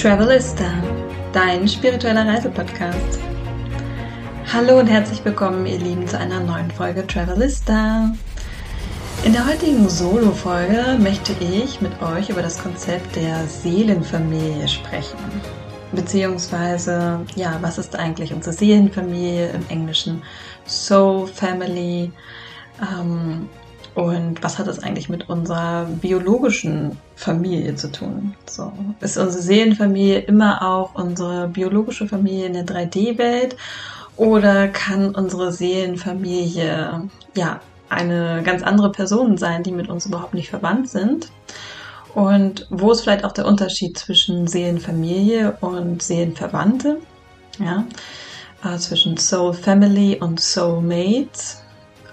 Travelista, dein spiritueller Reisepodcast. Hallo und herzlich willkommen, ihr Lieben, zu einer neuen Folge Travelista. In der heutigen Solo-Folge möchte ich mit euch über das Konzept der Seelenfamilie sprechen. Beziehungsweise, ja, was ist eigentlich unsere Seelenfamilie im Englischen? Soul Family. Ähm, und was hat das eigentlich mit unserer biologischen Familie zu tun? So, ist unsere Seelenfamilie immer auch unsere biologische Familie in der 3D-Welt? Oder kann unsere Seelenfamilie ja eine ganz andere Person sein, die mit uns überhaupt nicht verwandt sind? Und wo ist vielleicht auch der Unterschied zwischen Seelenfamilie und Seelenverwandte? Ja, äh, zwischen Soul Family und Soulmates.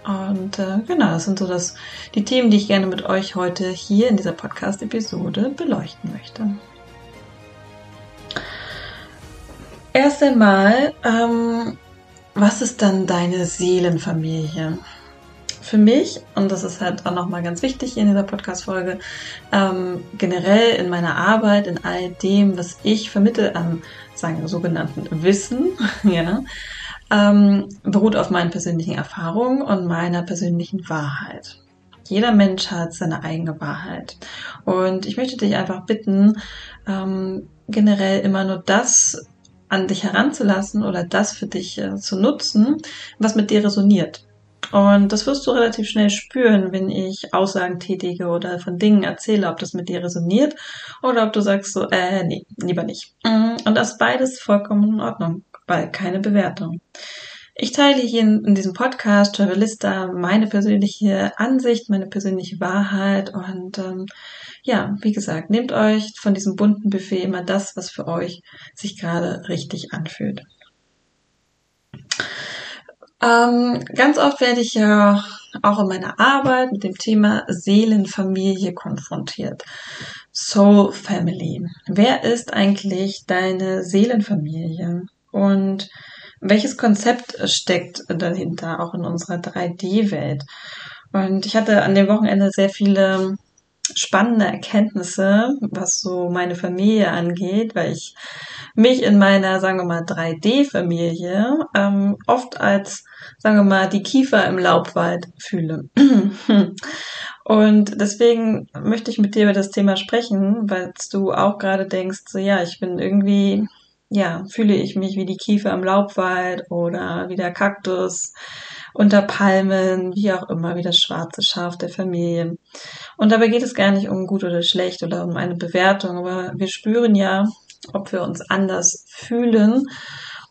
Und äh, genau, das sind so das, die Themen, die ich gerne mit euch heute hier in dieser Podcast-Episode beleuchten möchte. Erst einmal, ähm, was ist dann deine Seelenfamilie? Für mich, und das ist halt auch nochmal ganz wichtig in dieser Podcast-Folge, ähm, generell in meiner Arbeit, in all dem, was ich vermittle an, sagen sogenannten Wissen, ja, ähm, beruht auf meinen persönlichen Erfahrungen und meiner persönlichen Wahrheit. Jeder Mensch hat seine eigene Wahrheit. Und ich möchte dich einfach bitten, ähm, generell immer nur das an dich heranzulassen oder das für dich äh, zu nutzen, was mit dir resoniert. Und das wirst du relativ schnell spüren, wenn ich Aussagen tätige oder von Dingen erzähle, ob das mit dir resoniert oder ob du sagst so, äh, nee, lieber nicht. Mm, und das beides vollkommen in Ordnung weil keine Bewertung. Ich teile hier in, diesem Podcast Travelista meine persönliche Ansicht, meine persönliche Wahrheit und ähm, ja, wie gesagt, nehmt euch von diesem bunten Buffet immer das, was für euch sich gerade richtig anfühlt. Ähm, ganz oft werde ich ja auch in meiner Arbeit mit dem Thema Seelenfamilie konfrontiert. Soul Family. Wer ist eigentlich deine Seelenfamilie? Und welches Konzept steckt dahinter, auch in unserer 3D-Welt. Und ich hatte an dem Wochenende sehr viele spannende Erkenntnisse, was so meine Familie angeht, weil ich mich in meiner, sagen wir mal, 3D-Familie ähm, oft als, sagen wir mal, die Kiefer im Laubwald fühle. Und deswegen möchte ich mit dir über das Thema sprechen, weil du auch gerade denkst, so ja, ich bin irgendwie ja, fühle ich mich wie die Kiefer im Laubwald oder wie der Kaktus unter Palmen, wie auch immer, wie das schwarze Schaf der Familie. Und dabei geht es gar nicht um gut oder schlecht oder um eine Bewertung, aber wir spüren ja, ob wir uns anders fühlen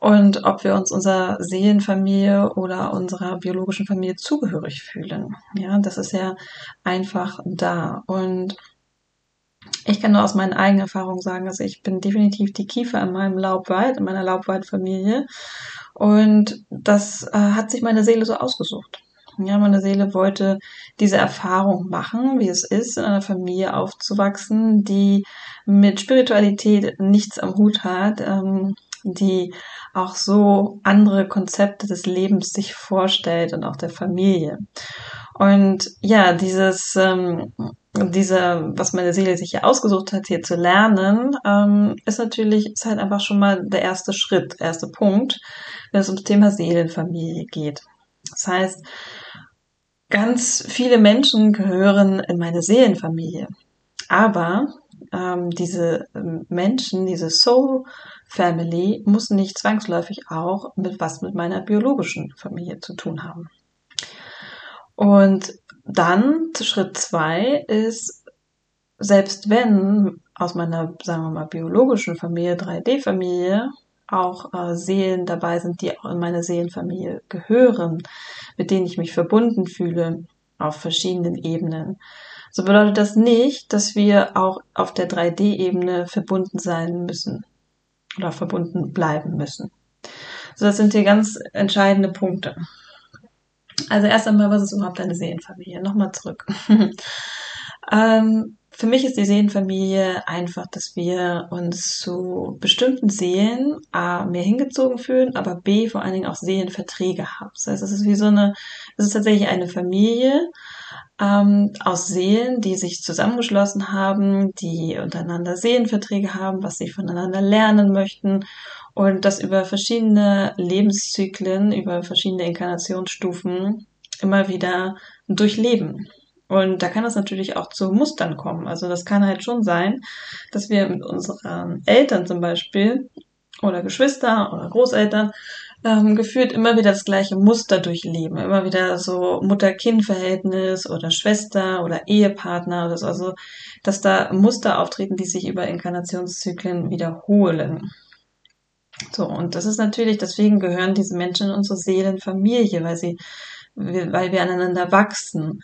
und ob wir uns unserer Seelenfamilie oder unserer biologischen Familie zugehörig fühlen. Ja, das ist ja einfach da. Und ich kann nur aus meinen eigenen Erfahrungen sagen, also ich bin definitiv die Kiefer in meinem Laubwald, in meiner Laubwaldfamilie. Und das äh, hat sich meine Seele so ausgesucht. Ja, meine Seele wollte diese Erfahrung machen, wie es ist, in einer Familie aufzuwachsen, die mit Spiritualität nichts am Hut hat, ähm, die auch so andere Konzepte des Lebens sich vorstellt und auch der Familie. Und ja, dieses ähm, diese, was meine Seele sich hier ausgesucht hat, hier zu lernen, ähm, ist natürlich, ist halt einfach schon mal der erste Schritt, erste Punkt, wenn es ums Thema Seelenfamilie geht. Das heißt, ganz viele Menschen gehören in meine Seelenfamilie. Aber ähm, diese ähm, Menschen, diese Soul Family, muss nicht zwangsläufig auch mit was mit meiner biologischen Familie zu tun haben. Und dann Schritt zwei ist, selbst wenn aus meiner, sagen wir mal, biologischen Familie, 3D-Familie, auch äh, Seelen dabei sind, die auch in meine Seelenfamilie gehören, mit denen ich mich verbunden fühle auf verschiedenen Ebenen. So bedeutet das nicht, dass wir auch auf der 3D-Ebene verbunden sein müssen oder verbunden bleiben müssen. So, das sind hier ganz entscheidende Punkte. Also erst einmal, was ist überhaupt eine Seelenfamilie? Nochmal zurück. ähm, für mich ist die Seelenfamilie einfach, dass wir uns zu bestimmten Seelen A, mehr hingezogen fühlen, aber B, vor allen Dingen auch Seelenverträge haben. Das heißt, es ist wie so eine, es ist tatsächlich eine Familie, ähm, aus Seelen, die sich zusammengeschlossen haben, die untereinander Seelenverträge haben, was sie voneinander lernen möchten und das über verschiedene Lebenszyklen, über verschiedene Inkarnationsstufen immer wieder durchleben. Und da kann es natürlich auch zu Mustern kommen. Also das kann halt schon sein, dass wir mit unseren Eltern zum Beispiel oder Geschwister oder Großeltern ähm, gefühlt immer wieder das gleiche Muster durchleben. Immer wieder so Mutter-Kind-Verhältnis oder Schwester oder Ehepartner oder so. Also, dass da Muster auftreten, die sich über Inkarnationszyklen wiederholen. So, und das ist natürlich, deswegen gehören diese Menschen in unsere Seelenfamilie, weil sie, weil wir aneinander wachsen.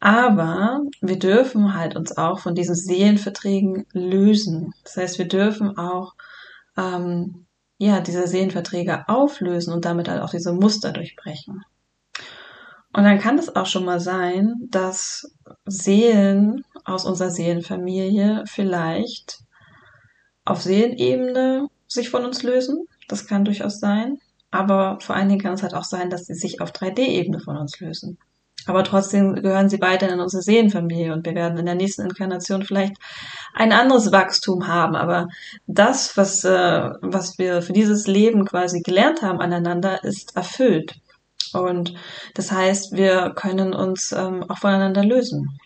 Aber wir dürfen halt uns auch von diesen Seelenverträgen lösen. Das heißt, wir dürfen auch ähm, ja, diese Seelenverträge auflösen und damit halt auch diese Muster durchbrechen. Und dann kann es auch schon mal sein, dass Seelen aus unserer Seelenfamilie vielleicht auf Seelenebene sich von uns lösen. Das kann durchaus sein. Aber vor allen Dingen kann es halt auch sein, dass sie sich auf 3D-Ebene von uns lösen. Aber trotzdem gehören sie weiter in unsere Seelenfamilie und wir werden in der nächsten Inkarnation vielleicht ein anderes Wachstum haben. Aber das, was, äh, was wir für dieses Leben quasi gelernt haben aneinander, ist erfüllt. Und das heißt, wir können uns ähm, auch voneinander lösen.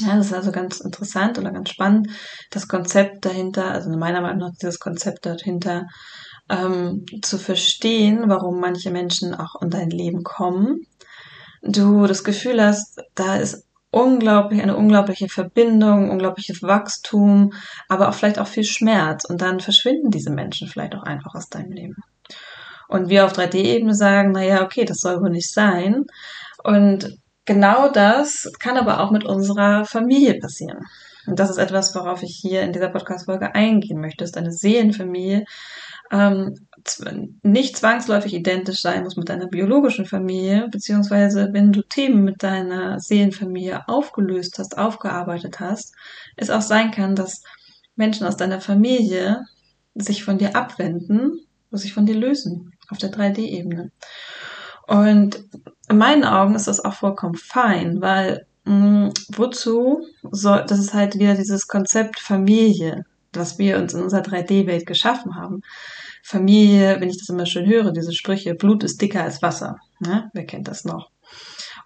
Ja, das ist also ganz interessant oder ganz spannend, das Konzept dahinter, also meiner Meinung nach dieses Konzept dahinter, ähm, zu verstehen, warum manche Menschen auch in dein Leben kommen du das Gefühl hast, da ist unglaublich, eine unglaubliche Verbindung, unglaubliches Wachstum, aber auch vielleicht auch viel Schmerz. Und dann verschwinden diese Menschen vielleicht auch einfach aus deinem Leben. Und wir auf 3D-Ebene sagen, naja, okay, das soll wohl nicht sein. Und genau das kann aber auch mit unserer Familie passieren. Und das ist etwas, worauf ich hier in dieser Podcast-Folge eingehen möchte. Ist eine Seelenfamilie, ähm, nicht zwangsläufig identisch sein muss mit deiner biologischen Familie, beziehungsweise wenn du Themen mit deiner Seelenfamilie aufgelöst hast, aufgearbeitet hast, es auch sein kann, dass Menschen aus deiner Familie sich von dir abwenden, sich von dir lösen auf der 3D-Ebene. Und in meinen Augen ist das auch vollkommen fein, weil mh, mm, wozu soll, das ist halt wieder dieses Konzept Familie, was wir uns in unserer 3D-Welt geschaffen haben. Familie, wenn ich das immer schön höre, diese Sprüche, Blut ist dicker als Wasser. Ne? Wer kennt das noch?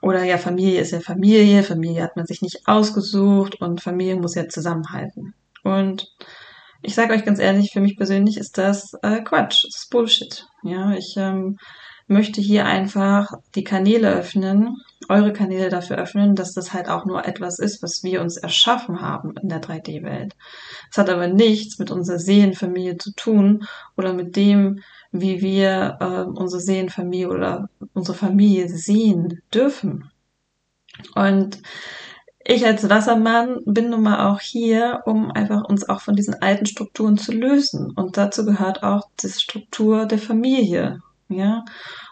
Oder ja, Familie ist ja Familie, Familie hat man sich nicht ausgesucht und Familie muss ja zusammenhalten. Und ich sage euch ganz ehrlich, für mich persönlich ist das äh, Quatsch, das ist Bullshit. Ja, ich ähm, möchte hier einfach die Kanäle öffnen, eure Kanäle dafür öffnen, dass das halt auch nur etwas ist, was wir uns erschaffen haben in der 3D-Welt. Es hat aber nichts mit unserer Seelenfamilie zu tun oder mit dem, wie wir äh, unsere Seelenfamilie oder unsere Familie sehen dürfen. Und ich als Wassermann bin nun mal auch hier, um einfach uns auch von diesen alten Strukturen zu lösen. Und dazu gehört auch die Struktur der Familie. Ja.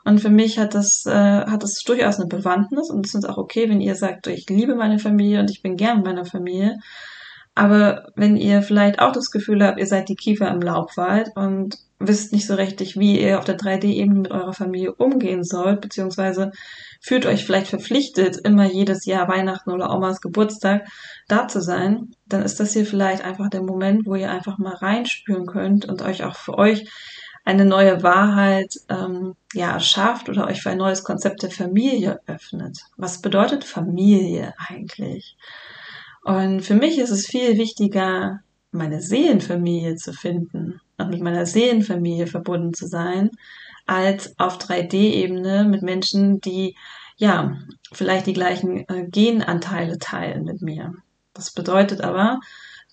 Und für mich hat das, äh, hat das durchaus eine Bewandtnis und es ist auch okay, wenn ihr sagt, ich liebe meine Familie und ich bin gern mit meiner Familie. Aber wenn ihr vielleicht auch das Gefühl habt, ihr seid die Kiefer im Laubwald und wisst nicht so richtig, wie ihr auf der 3D-Ebene mit eurer Familie umgehen sollt, beziehungsweise fühlt euch vielleicht verpflichtet, immer jedes Jahr Weihnachten oder Omas Geburtstag da zu sein, dann ist das hier vielleicht einfach der Moment, wo ihr einfach mal reinspüren könnt und euch auch für euch eine neue Wahrheit ähm, ja schafft oder euch für ein neues Konzept der Familie öffnet. Was bedeutet Familie eigentlich? Und für mich ist es viel wichtiger, meine Seelenfamilie zu finden und mit meiner Seelenfamilie verbunden zu sein, als auf 3D-Ebene mit Menschen, die ja vielleicht die gleichen äh, Genanteile teilen mit mir. Das bedeutet aber,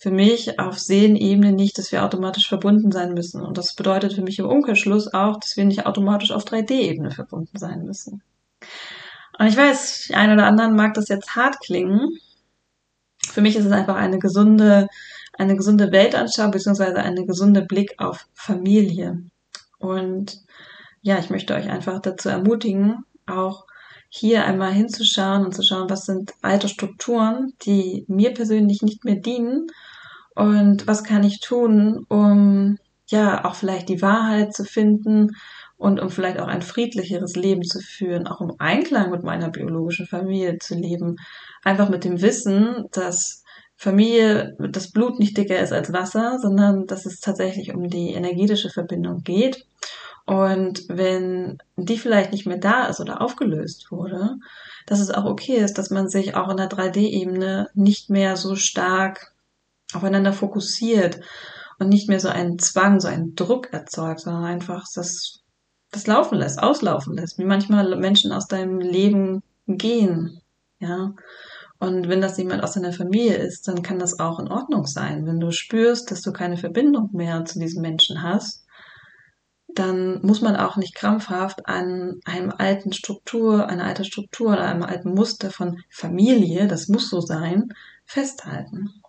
für mich auf Seelenebene nicht, dass wir automatisch verbunden sein müssen. Und das bedeutet für mich im Umkehrschluss auch, dass wir nicht automatisch auf 3D-Ebene verbunden sein müssen. Und ich weiß, einen oder anderen mag das jetzt hart klingen. Für mich ist es einfach eine gesunde, eine gesunde Weltanschauung beziehungsweise eine gesunde Blick auf Familie. Und ja, ich möchte euch einfach dazu ermutigen, auch hier einmal hinzuschauen und zu schauen, was sind alte Strukturen, die mir persönlich nicht mehr dienen und was kann ich tun, um ja auch vielleicht die Wahrheit zu finden und um vielleicht auch ein friedlicheres Leben zu führen, auch im Einklang mit meiner biologischen Familie zu leben. Einfach mit dem Wissen, dass Familie, das Blut nicht dicker ist als Wasser, sondern dass es tatsächlich um die energetische Verbindung geht. Und wenn die vielleicht nicht mehr da ist oder aufgelöst wurde, dass es auch okay ist, dass man sich auch in der 3D-Ebene nicht mehr so stark aufeinander fokussiert und nicht mehr so einen Zwang, so einen Druck erzeugt, sondern einfach das das laufen lässt, auslaufen lässt, wie manchmal Menschen aus deinem Leben gehen, ja. Und wenn das jemand aus deiner Familie ist, dann kann das auch in Ordnung sein. Wenn du spürst, dass du keine Verbindung mehr zu diesem Menschen hast, dann muss man auch nicht krampfhaft an einem alten Struktur, einer alten Struktur oder einem alten Muster von Familie, das muss so sein, festhalten.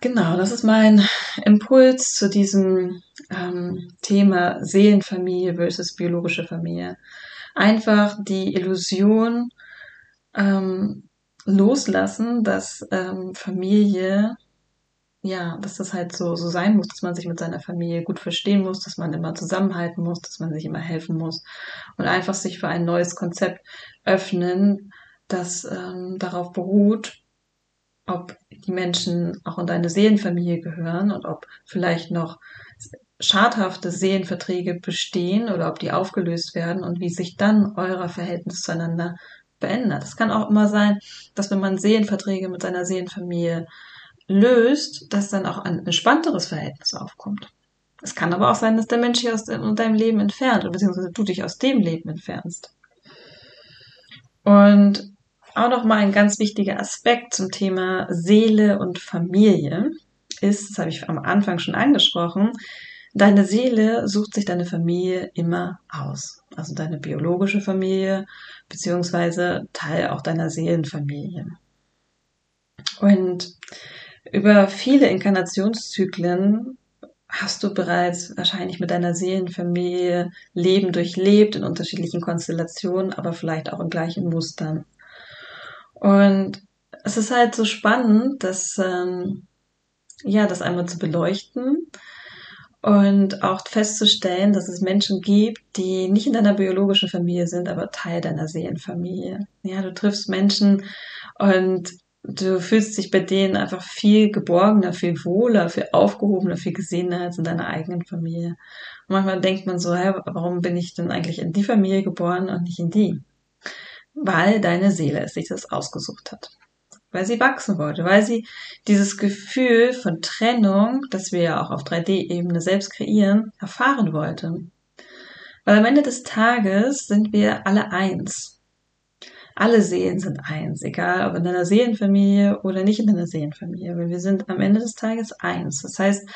Genau, das ist mein Impuls zu diesem ähm, Thema Seelenfamilie versus biologische Familie. Einfach die Illusion ähm, loslassen, dass ähm, Familie, ja, dass das halt so, so sein muss, dass man sich mit seiner Familie gut verstehen muss, dass man immer zusammenhalten muss, dass man sich immer helfen muss und einfach sich für ein neues Konzept öffnen, das ähm, darauf beruht, ob die Menschen auch in deine Seelenfamilie gehören und ob vielleicht noch schadhafte Seelenverträge bestehen oder ob die aufgelöst werden und wie sich dann euer Verhältnis zueinander verändert. Es kann auch immer sein, dass wenn man Seelenverträge mit seiner Seelenfamilie löst, dass dann auch ein entspannteres Verhältnis aufkommt. Es kann aber auch sein, dass der Mensch sich aus deinem Leben entfernt, beziehungsweise du dich aus dem Leben entfernst. Und auch noch mal ein ganz wichtiger Aspekt zum Thema Seele und Familie ist, das habe ich am Anfang schon angesprochen, deine Seele sucht sich deine Familie immer aus. Also deine biologische Familie, beziehungsweise Teil auch deiner Seelenfamilie. Und über viele Inkarnationszyklen hast du bereits wahrscheinlich mit deiner Seelenfamilie Leben durchlebt in unterschiedlichen Konstellationen, aber vielleicht auch in gleichen Mustern. Und es ist halt so spannend, dass ähm, ja, das einmal zu beleuchten und auch festzustellen, dass es Menschen gibt, die nicht in deiner biologischen Familie sind, aber Teil deiner Seelenfamilie. Ja, du triffst Menschen und du fühlst dich bei denen einfach viel geborgener, viel wohler, viel aufgehobener, viel gesehener als in deiner eigenen Familie. Und manchmal denkt man so, hey, warum bin ich denn eigentlich in die Familie geboren und nicht in die? Weil deine Seele es sich das ausgesucht hat. Weil sie wachsen wollte, weil sie dieses Gefühl von Trennung, das wir ja auch auf 3D-Ebene selbst kreieren, erfahren wollte. Weil am Ende des Tages sind wir alle eins. Alle Seelen sind eins, egal ob in deiner Seelenfamilie oder nicht in deiner Seelenfamilie, weil wir sind am Ende des Tages eins. Das heißt,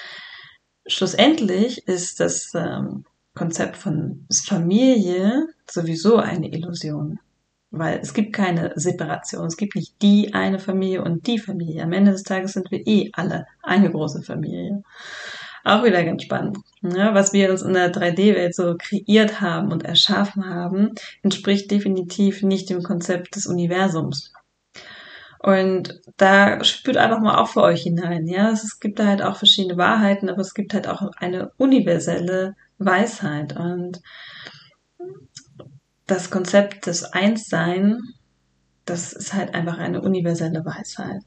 schlussendlich ist das ähm, Konzept von Familie sowieso eine Illusion. Weil es gibt keine Separation. Es gibt nicht die eine Familie und die Familie. Am Ende des Tages sind wir eh alle eine große Familie. Auch wieder ganz spannend. Ja, was wir uns in der 3D-Welt so kreiert haben und erschaffen haben, entspricht definitiv nicht dem Konzept des Universums. Und da spürt einfach mal auch für euch hinein. Ja, es gibt da halt auch verschiedene Wahrheiten, aber es gibt halt auch eine universelle Weisheit. Und das Konzept des Einssein, das ist halt einfach eine universelle Weisheit.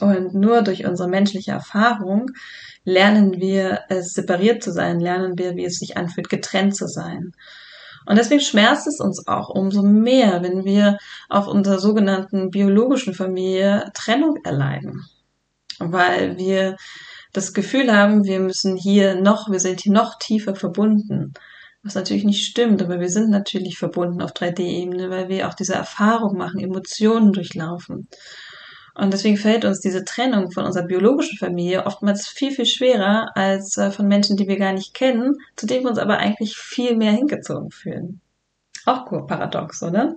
Und nur durch unsere menschliche Erfahrung lernen wir es separiert zu sein, lernen wir, wie es sich anfühlt, getrennt zu sein. Und deswegen schmerzt es uns auch umso mehr, wenn wir auf unserer sogenannten biologischen Familie Trennung erleiden. Weil wir das Gefühl haben, wir müssen hier noch, wir sind hier noch tiefer verbunden. Was natürlich nicht stimmt, aber wir sind natürlich verbunden auf 3D-Ebene, weil wir auch diese Erfahrung machen, Emotionen durchlaufen. Und deswegen fällt uns diese Trennung von unserer biologischen Familie oftmals viel, viel schwerer als äh, von Menschen, die wir gar nicht kennen, zu denen wir uns aber eigentlich viel mehr hingezogen fühlen. Auch paradox, oder?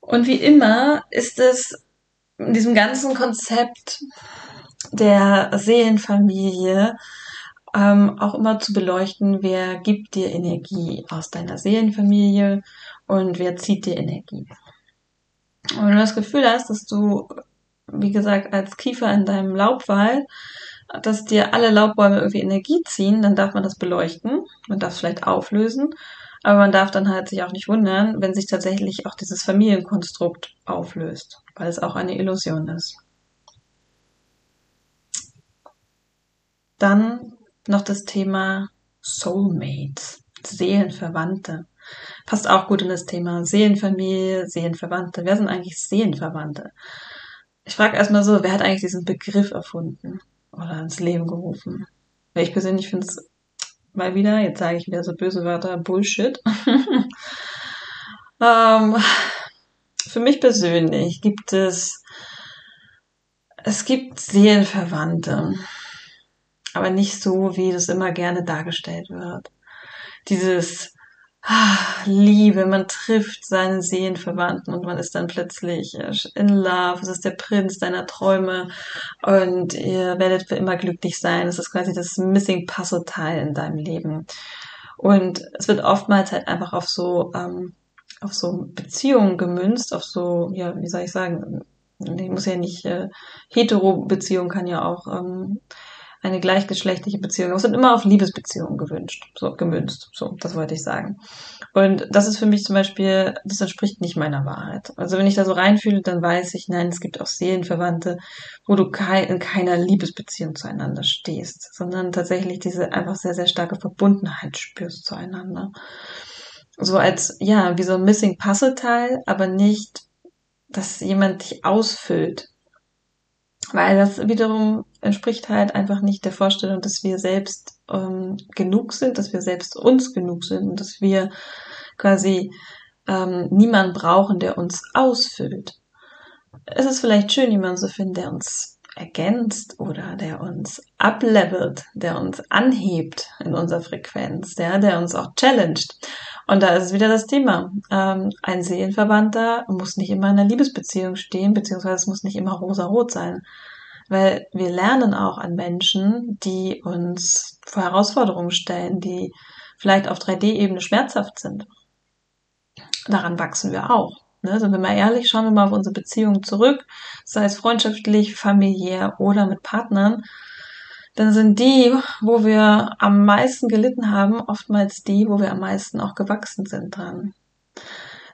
Und wie immer ist es in diesem ganzen Konzept der Seelenfamilie ähm, auch immer zu beleuchten, wer gibt dir Energie aus deiner Seelenfamilie und wer zieht dir Energie. Und wenn du das Gefühl hast, dass du, wie gesagt, als Kiefer in deinem Laubwald dass dir alle Laubbäume irgendwie Energie ziehen, dann darf man das beleuchten. Man darf es vielleicht auflösen. Aber man darf dann halt sich auch nicht wundern, wenn sich tatsächlich auch dieses Familienkonstrukt auflöst, weil es auch eine Illusion ist. Dann noch das Thema Soulmates, Seelenverwandte. Passt auch gut in das Thema Seelenfamilie, Seelenverwandte. Wer sind eigentlich Seelenverwandte? Ich frage erstmal so, wer hat eigentlich diesen Begriff erfunden oder ins Leben gerufen? Weil ich persönlich finde es mal wieder, jetzt sage ich wieder so böse Wörter, Bullshit. ähm, für mich persönlich gibt es, es gibt Seelenverwandte, aber nicht so, wie das immer gerne dargestellt wird. Dieses Ah, Liebe, man trifft seinen Seelenverwandten und man ist dann plötzlich äh, in love, es ist der Prinz deiner Träume und ihr werdet für immer glücklich sein. Es ist quasi das Missing Puzzle Teil in deinem Leben. Und es wird oftmals halt einfach auf so, ähm, auf so Beziehungen gemünzt, auf so, ja, wie soll ich sagen, ich muss ja nicht, äh, hetero-Beziehung kann ja auch ähm, eine gleichgeschlechtliche Beziehung. Es sind immer auf Liebesbeziehungen gewünscht, so gemünzt. So, das wollte ich sagen. Und das ist für mich zum Beispiel, das entspricht nicht meiner Wahrheit. Also wenn ich da so reinfühle, dann weiß ich, nein, es gibt auch Seelenverwandte, wo du in keiner Liebesbeziehung zueinander stehst, sondern tatsächlich diese einfach sehr, sehr starke Verbundenheit spürst zueinander. So als, ja, wie so ein Missing Puzzle Teil, aber nicht, dass jemand dich ausfüllt weil das wiederum entspricht halt einfach nicht der Vorstellung, dass wir selbst ähm, genug sind, dass wir selbst uns genug sind und dass wir quasi ähm, niemanden brauchen, der uns ausfüllt. Es ist vielleicht schön, jemanden zu finden, der uns ergänzt oder der uns uplevelt, der uns anhebt in unserer Frequenz, der, der uns auch challenged. Und da ist es wieder das Thema. Ähm, ein Seelenverwandter muss nicht immer in einer Liebesbeziehung stehen, beziehungsweise es muss nicht immer rosa-rot sein. Weil wir lernen auch an Menschen, die uns vor Herausforderungen stellen, die vielleicht auf 3D-Ebene schmerzhaft sind. Daran wachsen wir auch. Ne? Sind wir mal ehrlich, schauen wir mal auf unsere Beziehungen zurück, sei es freundschaftlich, familiär oder mit Partnern dann sind die, wo wir am meisten gelitten haben, oftmals die, wo wir am meisten auch gewachsen sind dran.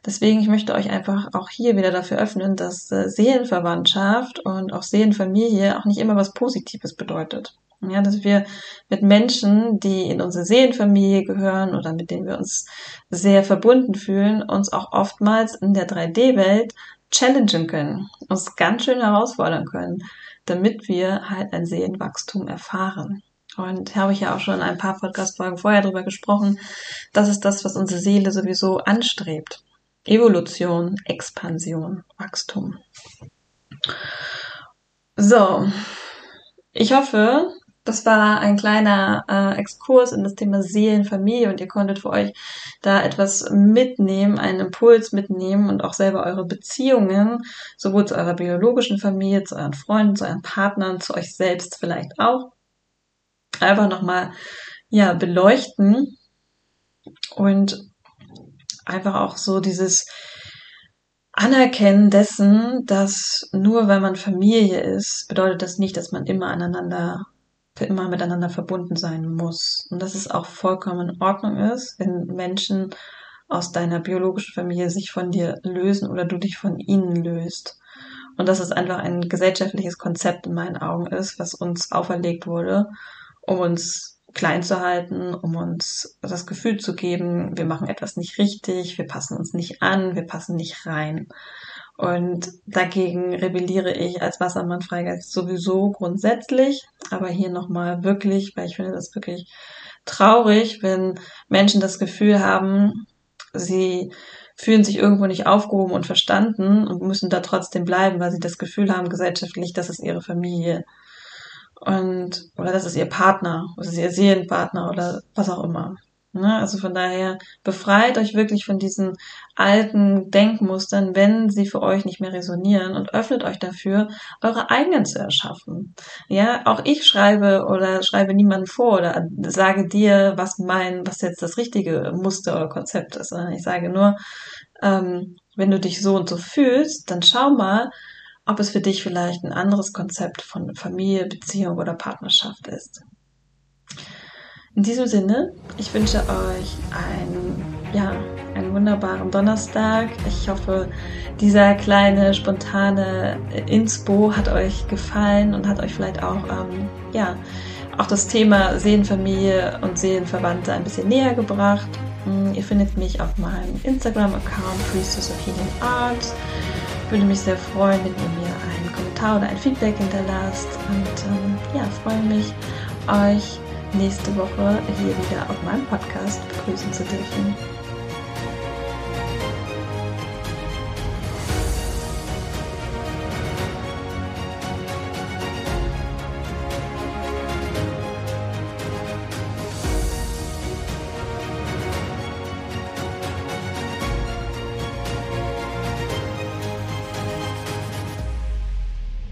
Deswegen, ich möchte euch einfach auch hier wieder dafür öffnen, dass äh, Seelenverwandtschaft und auch Seelenfamilie auch nicht immer was Positives bedeutet. Ja, dass wir mit Menschen, die in unsere Seelenfamilie gehören oder mit denen wir uns sehr verbunden fühlen, uns auch oftmals in der 3D-Welt challengen können, uns ganz schön herausfordern können damit wir halt ein Seelenwachstum erfahren. Und habe ich ja auch schon in ein paar Podcast-Folgen vorher drüber gesprochen. Das ist das, was unsere Seele sowieso anstrebt. Evolution, Expansion, Wachstum. So. Ich hoffe, das war ein kleiner äh, Exkurs in das Thema Seelenfamilie und ihr konntet für euch da etwas mitnehmen, einen Impuls mitnehmen und auch selber eure Beziehungen, sowohl zu eurer biologischen Familie, zu euren Freunden, zu euren Partnern, zu euch selbst vielleicht auch, einfach nochmal, ja, beleuchten und einfach auch so dieses Anerkennen dessen, dass nur weil man Familie ist, bedeutet das nicht, dass man immer aneinander für immer miteinander verbunden sein muss. Und dass es auch vollkommen in Ordnung ist, wenn Menschen aus deiner biologischen Familie sich von dir lösen oder du dich von ihnen löst. Und dass es einfach ein gesellschaftliches Konzept in meinen Augen ist, was uns auferlegt wurde, um uns klein zu halten, um uns das Gefühl zu geben, wir machen etwas nicht richtig, wir passen uns nicht an, wir passen nicht rein. Und dagegen rebelliere ich als Wassermann-Freigeist sowieso grundsätzlich. Aber hier nochmal wirklich, weil ich finde das wirklich traurig, wenn Menschen das Gefühl haben, sie fühlen sich irgendwo nicht aufgehoben und verstanden und müssen da trotzdem bleiben, weil sie das Gefühl haben, gesellschaftlich, das ist ihre Familie. Und, oder das ist ihr Partner, das ist ihr Seelenpartner oder was auch immer. Ne? Also von daher befreit euch wirklich von diesen alten Denkmustern, wenn sie für euch nicht mehr resonieren und öffnet euch dafür, eure eigenen zu erschaffen. Ja, auch ich schreibe oder schreibe niemanden vor oder sage dir, was mein, was jetzt das richtige Muster oder Konzept ist. Ich sage nur, ähm, wenn du dich so und so fühlst, dann schau mal, ob es für dich vielleicht ein anderes Konzept von Familie, Beziehung oder Partnerschaft ist. In diesem Sinne, ich wünsche euch einen, ja, einen wunderbaren Donnerstag. Ich hoffe, dieser kleine, spontane Inspo hat euch gefallen und hat euch vielleicht auch, ähm, ja, auch das Thema Seelenfamilie und Seelenverwandte ein bisschen näher gebracht. Hm, ihr findet mich auf meinem Instagram-Account Priestess of Healing Art. Ich würde mich sehr freuen, wenn ihr mir einen Kommentar oder ein Feedback hinterlasst. Und ähm, ja, freue mich, euch nächste Woche hier wieder auf meinem Podcast begrüßen zu dürfen.